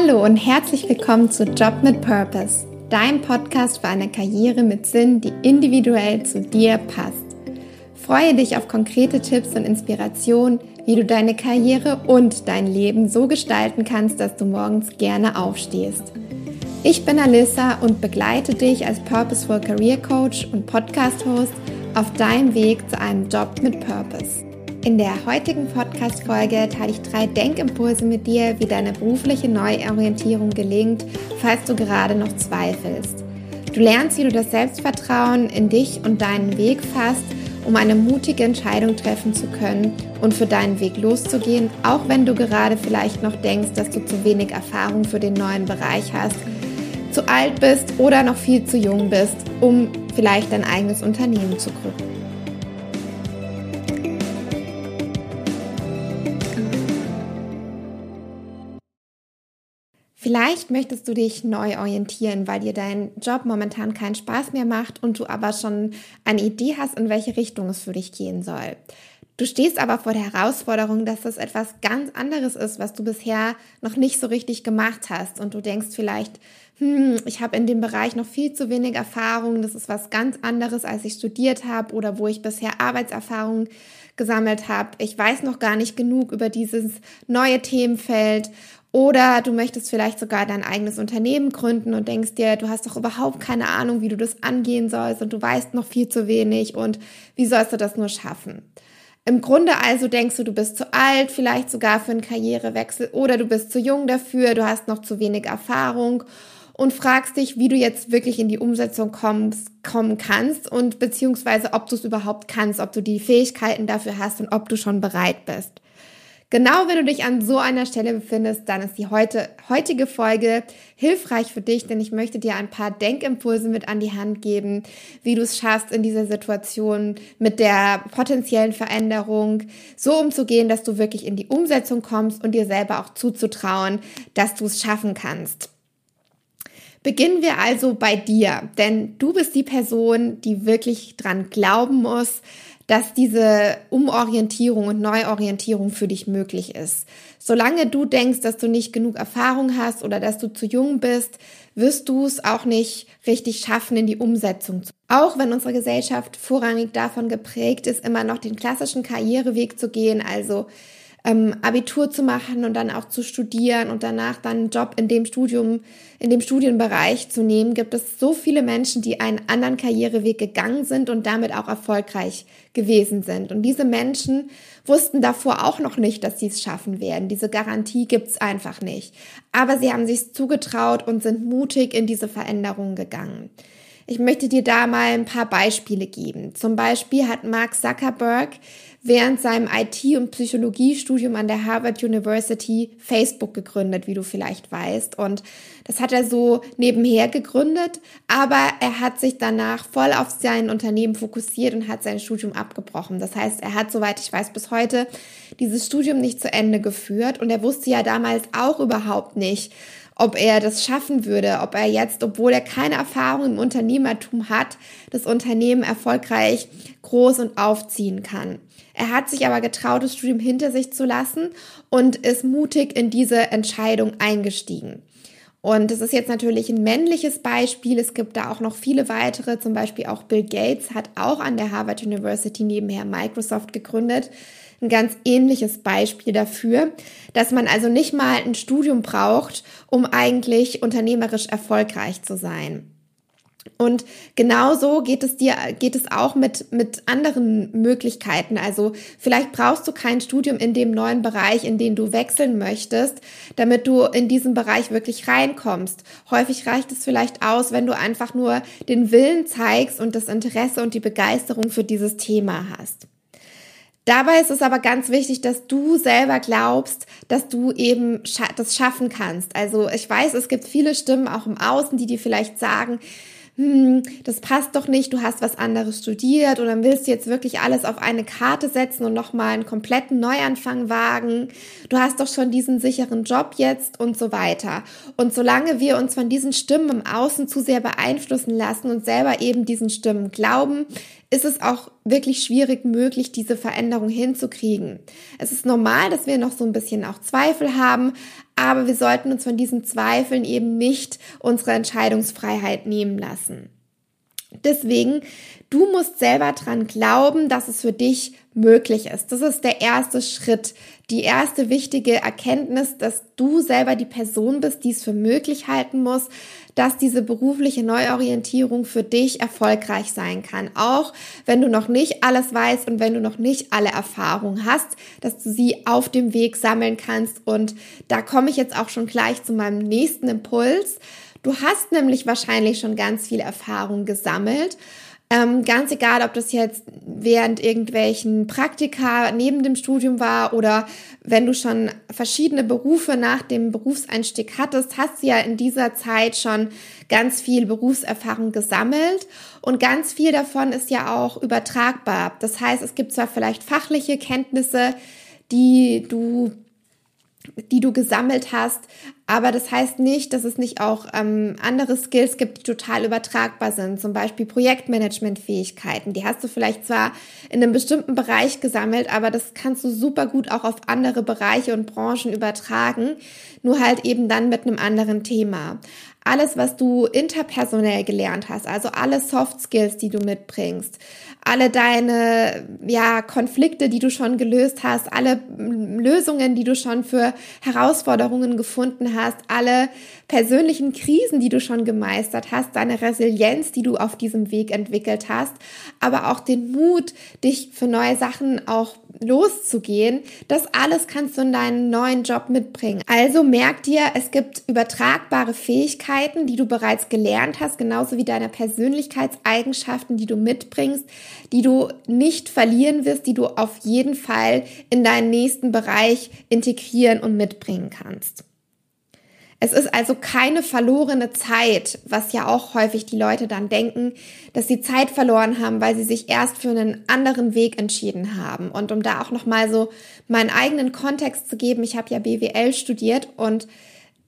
Hallo und herzlich willkommen zu Job mit Purpose, dein Podcast für eine Karriere mit Sinn, die individuell zu dir passt. Freue dich auf konkrete Tipps und Inspirationen, wie du deine Karriere und dein Leben so gestalten kannst, dass du morgens gerne aufstehst. Ich bin Alissa und begleite dich als Purposeful Career Coach und Podcast Host auf deinem Weg zu einem Job mit Purpose. In der heutigen Podcast-Folge teile ich drei Denkimpulse mit dir, wie deine berufliche Neuorientierung gelingt, falls du gerade noch zweifelst. Du lernst, wie du das Selbstvertrauen in dich und deinen Weg fasst, um eine mutige Entscheidung treffen zu können und für deinen Weg loszugehen, auch wenn du gerade vielleicht noch denkst, dass du zu wenig Erfahrung für den neuen Bereich hast, zu alt bist oder noch viel zu jung bist, um vielleicht dein eigenes Unternehmen zu gründen. Vielleicht möchtest du dich neu orientieren, weil dir dein Job momentan keinen Spaß mehr macht und du aber schon eine Idee hast, in welche Richtung es für dich gehen soll. Du stehst aber vor der Herausforderung, dass das etwas ganz anderes ist, was du bisher noch nicht so richtig gemacht hast. Und du denkst vielleicht, hm, ich habe in dem Bereich noch viel zu wenig Erfahrung, das ist was ganz anderes, als ich studiert habe oder wo ich bisher Arbeitserfahrung gesammelt habe. Ich weiß noch gar nicht genug über dieses neue Themenfeld oder du möchtest vielleicht sogar dein eigenes Unternehmen gründen und denkst dir, du hast doch überhaupt keine Ahnung, wie du das angehen sollst und du weißt noch viel zu wenig und wie sollst du das nur schaffen? Im Grunde also denkst du, du bist zu alt, vielleicht sogar für einen Karrierewechsel oder du bist zu jung dafür, du hast noch zu wenig Erfahrung und fragst dich, wie du jetzt wirklich in die Umsetzung kommst, kommen kannst und beziehungsweise ob du es überhaupt kannst, ob du die Fähigkeiten dafür hast und ob du schon bereit bist. Genau wenn du dich an so einer Stelle befindest, dann ist die heute, heutige Folge hilfreich für dich, denn ich möchte dir ein paar Denkimpulse mit an die Hand geben, wie du es schaffst, in dieser Situation mit der potenziellen Veränderung so umzugehen, dass du wirklich in die Umsetzung kommst und dir selber auch zuzutrauen, dass du es schaffen kannst. Beginnen wir also bei dir, denn du bist die Person, die wirklich dran glauben muss, dass diese Umorientierung und Neuorientierung für dich möglich ist. Solange du denkst, dass du nicht genug Erfahrung hast oder dass du zu jung bist, wirst du es auch nicht richtig schaffen, in die Umsetzung zu. Auch wenn unsere Gesellschaft vorrangig davon geprägt ist, immer noch den klassischen Karriereweg zu gehen, also ähm, Abitur zu machen und dann auch zu studieren und danach dann einen Job in dem Studium, in dem Studienbereich zu nehmen, gibt es so viele Menschen, die einen anderen Karriereweg gegangen sind und damit auch erfolgreich gewesen sind. Und diese Menschen wussten davor auch noch nicht, dass sie es schaffen werden. Diese Garantie gibt's einfach nicht. Aber sie haben sich zugetraut und sind mutig in diese Veränderung gegangen. Ich möchte dir da mal ein paar Beispiele geben. Zum Beispiel hat Mark Zuckerberg während seinem IT- und Psychologiestudium an der Harvard University Facebook gegründet, wie du vielleicht weißt. Und das hat er so nebenher gegründet, aber er hat sich danach voll auf sein Unternehmen fokussiert und hat sein Studium abgebrochen. Das heißt, er hat, soweit ich weiß, bis heute dieses Studium nicht zu Ende geführt und er wusste ja damals auch überhaupt nicht, ob er das schaffen würde, ob er jetzt, obwohl er keine Erfahrung im Unternehmertum hat, das Unternehmen erfolgreich groß und aufziehen kann. Er hat sich aber getraut, das Studium hinter sich zu lassen und ist mutig in diese Entscheidung eingestiegen. Und das ist jetzt natürlich ein männliches Beispiel. Es gibt da auch noch viele weitere. Zum Beispiel auch Bill Gates hat auch an der Harvard University nebenher Microsoft gegründet ein ganz ähnliches Beispiel dafür, dass man also nicht mal ein Studium braucht, um eigentlich unternehmerisch erfolgreich zu sein. Und genauso geht es dir, geht es auch mit, mit anderen Möglichkeiten. Also vielleicht brauchst du kein Studium in dem neuen Bereich, in den du wechseln möchtest, damit du in diesen Bereich wirklich reinkommst. Häufig reicht es vielleicht aus, wenn du einfach nur den Willen zeigst und das Interesse und die Begeisterung für dieses Thema hast. Dabei ist es aber ganz wichtig, dass du selber glaubst, dass du eben das schaffen kannst. Also ich weiß, es gibt viele Stimmen auch im Außen, die dir vielleicht sagen, hm, das passt doch nicht, du hast was anderes studiert oder willst du jetzt wirklich alles auf eine Karte setzen und nochmal einen kompletten Neuanfang wagen. Du hast doch schon diesen sicheren Job jetzt und so weiter. Und solange wir uns von diesen Stimmen im Außen zu sehr beeinflussen lassen und selber eben diesen Stimmen glauben, ist es auch wirklich schwierig möglich, diese Veränderung hinzukriegen. Es ist normal, dass wir noch so ein bisschen auch Zweifel haben, aber wir sollten uns von diesen Zweifeln eben nicht unsere Entscheidungsfreiheit nehmen lassen. Deswegen, du musst selber dran glauben, dass es für dich möglich ist. Das ist der erste Schritt, die erste wichtige Erkenntnis, dass du selber die Person bist, die es für möglich halten muss, dass diese berufliche Neuorientierung für dich erfolgreich sein kann. Auch wenn du noch nicht alles weißt und wenn du noch nicht alle Erfahrungen hast, dass du sie auf dem Weg sammeln kannst. Und da komme ich jetzt auch schon gleich zu meinem nächsten Impuls. Du hast nämlich wahrscheinlich schon ganz viel Erfahrung gesammelt ähm, ganz egal, ob das jetzt während irgendwelchen Praktika neben dem Studium war oder wenn du schon verschiedene Berufe nach dem Berufseinstieg hattest, hast du ja in dieser Zeit schon ganz viel Berufserfahrung gesammelt und ganz viel davon ist ja auch übertragbar. Das heißt, es gibt zwar vielleicht fachliche Kenntnisse, die du die du gesammelt hast. Aber das heißt nicht, dass es nicht auch ähm, andere Skills gibt, die total übertragbar sind. Zum Beispiel Projektmanagement-Fähigkeiten. Die hast du vielleicht zwar in einem bestimmten Bereich gesammelt, aber das kannst du super gut auch auf andere Bereiche und Branchen übertragen. Nur halt eben dann mit einem anderen Thema alles, was du interpersonell gelernt hast, also alle Soft Skills, die du mitbringst, alle deine ja, Konflikte, die du schon gelöst hast, alle Lösungen, die du schon für Herausforderungen gefunden hast, alle persönlichen Krisen, die du schon gemeistert hast, deine Resilienz, die du auf diesem Weg entwickelt hast, aber auch den Mut, dich für neue Sachen auch loszugehen, das alles kannst du in deinen neuen Job mitbringen. Also merk dir, es gibt übertragbare Fähigkeiten, die du bereits gelernt hast, genauso wie deine Persönlichkeitseigenschaften, die du mitbringst, die du nicht verlieren wirst, die du auf jeden Fall in deinen nächsten Bereich integrieren und mitbringen kannst. Es ist also keine verlorene Zeit, was ja auch häufig die Leute dann denken, dass sie Zeit verloren haben, weil sie sich erst für einen anderen Weg entschieden haben. Und um da auch nochmal so meinen eigenen Kontext zu geben, ich habe ja BWL studiert und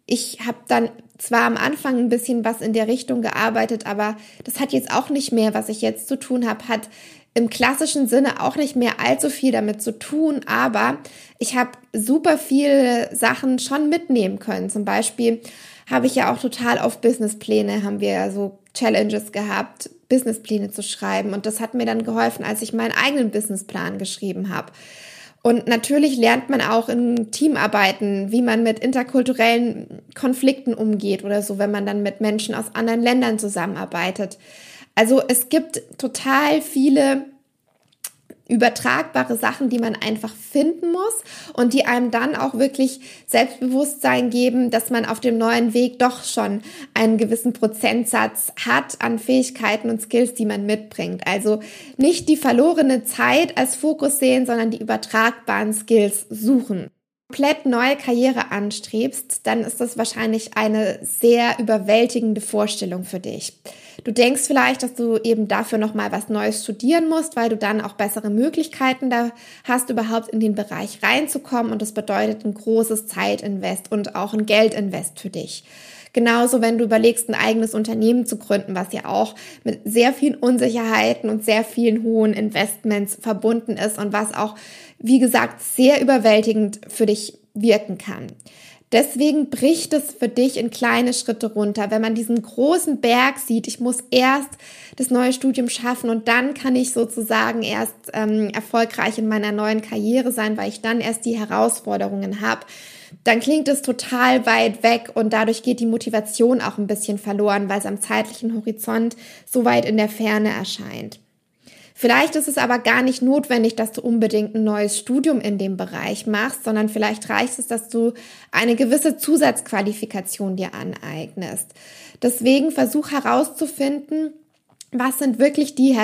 ich habe dann zwar am Anfang ein bisschen was in der Richtung gearbeitet, aber das hat jetzt auch nicht mehr, was ich jetzt zu tun habe, hat im klassischen Sinne auch nicht mehr allzu viel damit zu tun, aber ich habe super viele Sachen schon mitnehmen können. Zum Beispiel habe ich ja auch total auf Businesspläne, haben wir ja so Challenges gehabt, Businesspläne zu schreiben. Und das hat mir dann geholfen, als ich meinen eigenen Businessplan geschrieben habe. Und natürlich lernt man auch in Teamarbeiten, wie man mit interkulturellen Konflikten umgeht oder so, wenn man dann mit Menschen aus anderen Ländern zusammenarbeitet. Also es gibt total viele übertragbare Sachen, die man einfach finden muss und die einem dann auch wirklich Selbstbewusstsein geben, dass man auf dem neuen Weg doch schon einen gewissen Prozentsatz hat an Fähigkeiten und Skills, die man mitbringt. Also nicht die verlorene Zeit als Fokus sehen, sondern die übertragbaren Skills suchen komplett neue Karriere anstrebst, dann ist das wahrscheinlich eine sehr überwältigende Vorstellung für dich. Du denkst vielleicht, dass du eben dafür noch mal was Neues studieren musst, weil du dann auch bessere Möglichkeiten da hast, überhaupt in den Bereich reinzukommen und das bedeutet ein großes Zeitinvest und auch ein Geldinvest für dich. Genauso, wenn du überlegst, ein eigenes Unternehmen zu gründen, was ja auch mit sehr vielen Unsicherheiten und sehr vielen hohen Investments verbunden ist und was auch, wie gesagt, sehr überwältigend für dich wirken kann. Deswegen bricht es für dich in kleine Schritte runter. Wenn man diesen großen Berg sieht, ich muss erst das neue Studium schaffen und dann kann ich sozusagen erst ähm, erfolgreich in meiner neuen Karriere sein, weil ich dann erst die Herausforderungen habe dann klingt es total weit weg und dadurch geht die Motivation auch ein bisschen verloren, weil es am zeitlichen Horizont so weit in der Ferne erscheint. Vielleicht ist es aber gar nicht notwendig, dass du unbedingt ein neues Studium in dem Bereich machst, sondern vielleicht reicht es, dass du eine gewisse Zusatzqualifikation dir aneignest. Deswegen versuch herauszufinden, was sind wirklich die,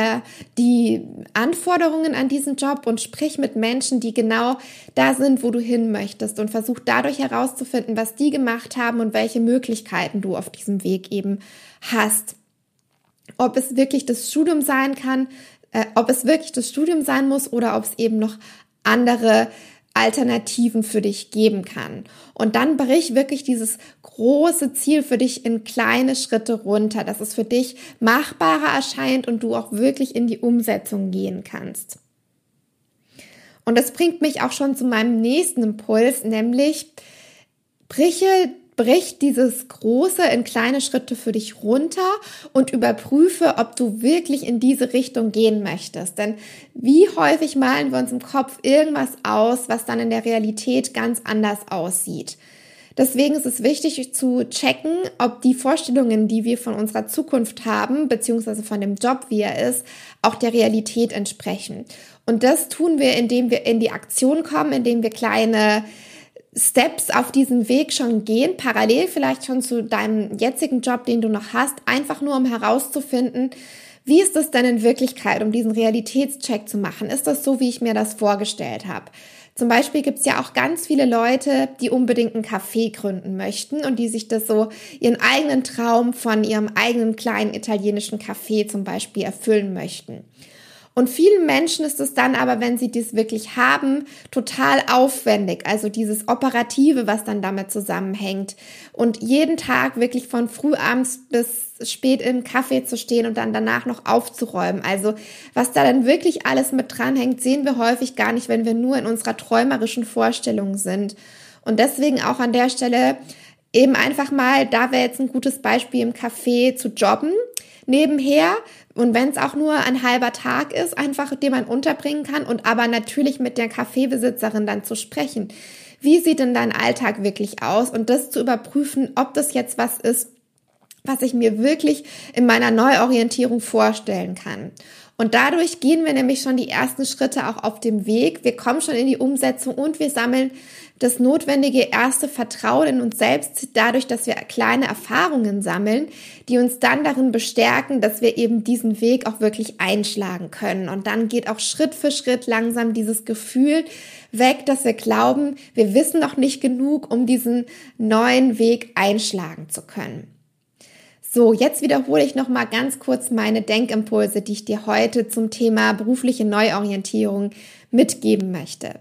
die Anforderungen an diesen Job und sprich mit Menschen, die genau da sind, wo du hin möchtest und versuch dadurch herauszufinden, was die gemacht haben und welche Möglichkeiten du auf diesem Weg eben hast. Ob es wirklich das Studium sein kann, äh, ob es wirklich das Studium sein muss oder ob es eben noch andere Alternativen für dich geben kann. Und dann brich wirklich dieses große Ziel für dich in kleine Schritte runter, dass es für dich machbarer erscheint und du auch wirklich in die Umsetzung gehen kannst. Und das bringt mich auch schon zu meinem nächsten Impuls, nämlich Brich brich dieses Große in kleine Schritte für dich runter und überprüfe, ob du wirklich in diese Richtung gehen möchtest. Denn wie häufig malen wir uns im Kopf irgendwas aus, was dann in der Realität ganz anders aussieht. Deswegen ist es wichtig zu checken, ob die Vorstellungen, die wir von unserer Zukunft haben, beziehungsweise von dem Job, wie er ist, auch der Realität entsprechen. Und das tun wir, indem wir in die Aktion kommen, indem wir kleine Steps auf diesem Weg schon gehen, parallel vielleicht schon zu deinem jetzigen Job, den du noch hast, einfach nur um herauszufinden, wie ist das denn in Wirklichkeit, um diesen Realitätscheck zu machen? Ist das so, wie ich mir das vorgestellt habe? Zum Beispiel gibt es ja auch ganz viele Leute, die unbedingt einen Café gründen möchten und die sich das so ihren eigenen Traum von ihrem eigenen kleinen italienischen Café zum Beispiel erfüllen möchten. Und vielen Menschen ist es dann aber, wenn sie dies wirklich haben, total aufwendig. Also dieses Operative, was dann damit zusammenhängt. Und jeden Tag wirklich von frühabends bis spät im Kaffee zu stehen und dann danach noch aufzuräumen. Also was da dann wirklich alles mit dranhängt, sehen wir häufig gar nicht, wenn wir nur in unserer träumerischen Vorstellung sind. Und deswegen auch an der Stelle eben einfach mal, da wäre jetzt ein gutes Beispiel im Café zu jobben nebenher und wenn es auch nur ein halber Tag ist, einfach den man unterbringen kann und aber natürlich mit der Kaffeebesitzerin dann zu sprechen. Wie sieht denn dein Alltag wirklich aus und das zu überprüfen, ob das jetzt was ist, was ich mir wirklich in meiner Neuorientierung vorstellen kann. Und dadurch gehen wir nämlich schon die ersten Schritte auch auf dem Weg. Wir kommen schon in die Umsetzung und wir sammeln das notwendige erste Vertrauen in uns selbst dadurch, dass wir kleine Erfahrungen sammeln, die uns dann darin bestärken, dass wir eben diesen Weg auch wirklich einschlagen können. Und dann geht auch Schritt für Schritt langsam dieses Gefühl weg, dass wir glauben, wir wissen noch nicht genug, um diesen neuen Weg einschlagen zu können. So, jetzt wiederhole ich noch mal ganz kurz meine Denkimpulse, die ich dir heute zum Thema berufliche Neuorientierung mitgeben möchte.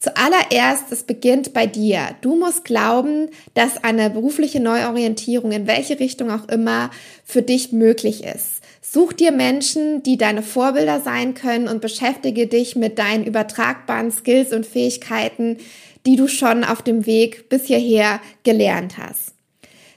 Zuallererst, es beginnt bei dir. Du musst glauben, dass eine berufliche Neuorientierung in welche Richtung auch immer für dich möglich ist. Such dir Menschen, die deine Vorbilder sein können und beschäftige dich mit deinen übertragbaren Skills und Fähigkeiten, die du schon auf dem Weg bis hierher gelernt hast.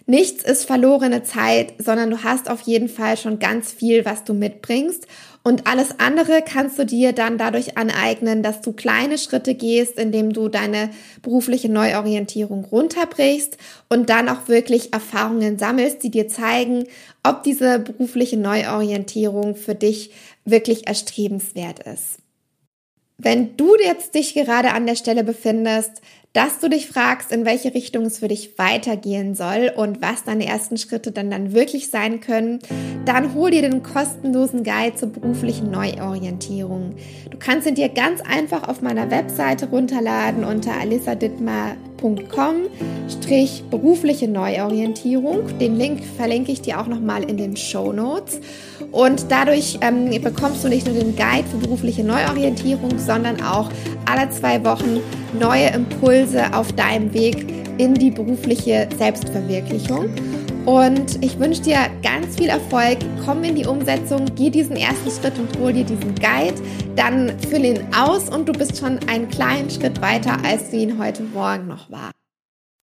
Nichts ist verlorene Zeit, sondern du hast auf jeden Fall schon ganz viel, was du mitbringst. Und alles andere kannst du dir dann dadurch aneignen, dass du kleine Schritte gehst, indem du deine berufliche Neuorientierung runterbrichst und dann auch wirklich Erfahrungen sammelst, die dir zeigen, ob diese berufliche Neuorientierung für dich wirklich erstrebenswert ist. Wenn du jetzt dich gerade an der Stelle befindest, dass du dich fragst, in welche Richtung es für dich weitergehen soll und was deine ersten Schritte dann dann wirklich sein können, dann hol dir den kostenlosen Guide zur beruflichen Neuorientierung. Du kannst ihn dir ganz einfach auf meiner Webseite runterladen unter alisadittmar.com strich berufliche Neuorientierung. Den Link verlinke ich dir auch nochmal in den Show Notes. Und dadurch ähm, bekommst du nicht nur den Guide für berufliche Neuorientierung, sondern auch alle zwei Wochen neue Impulse auf deinem Weg in die berufliche Selbstverwirklichung. Und ich wünsche dir ganz viel Erfolg. Komm in die Umsetzung, geh diesen ersten Schritt und hol dir diesen Guide. Dann füll ihn aus und du bist schon einen kleinen Schritt weiter, als du ihn heute Morgen noch war.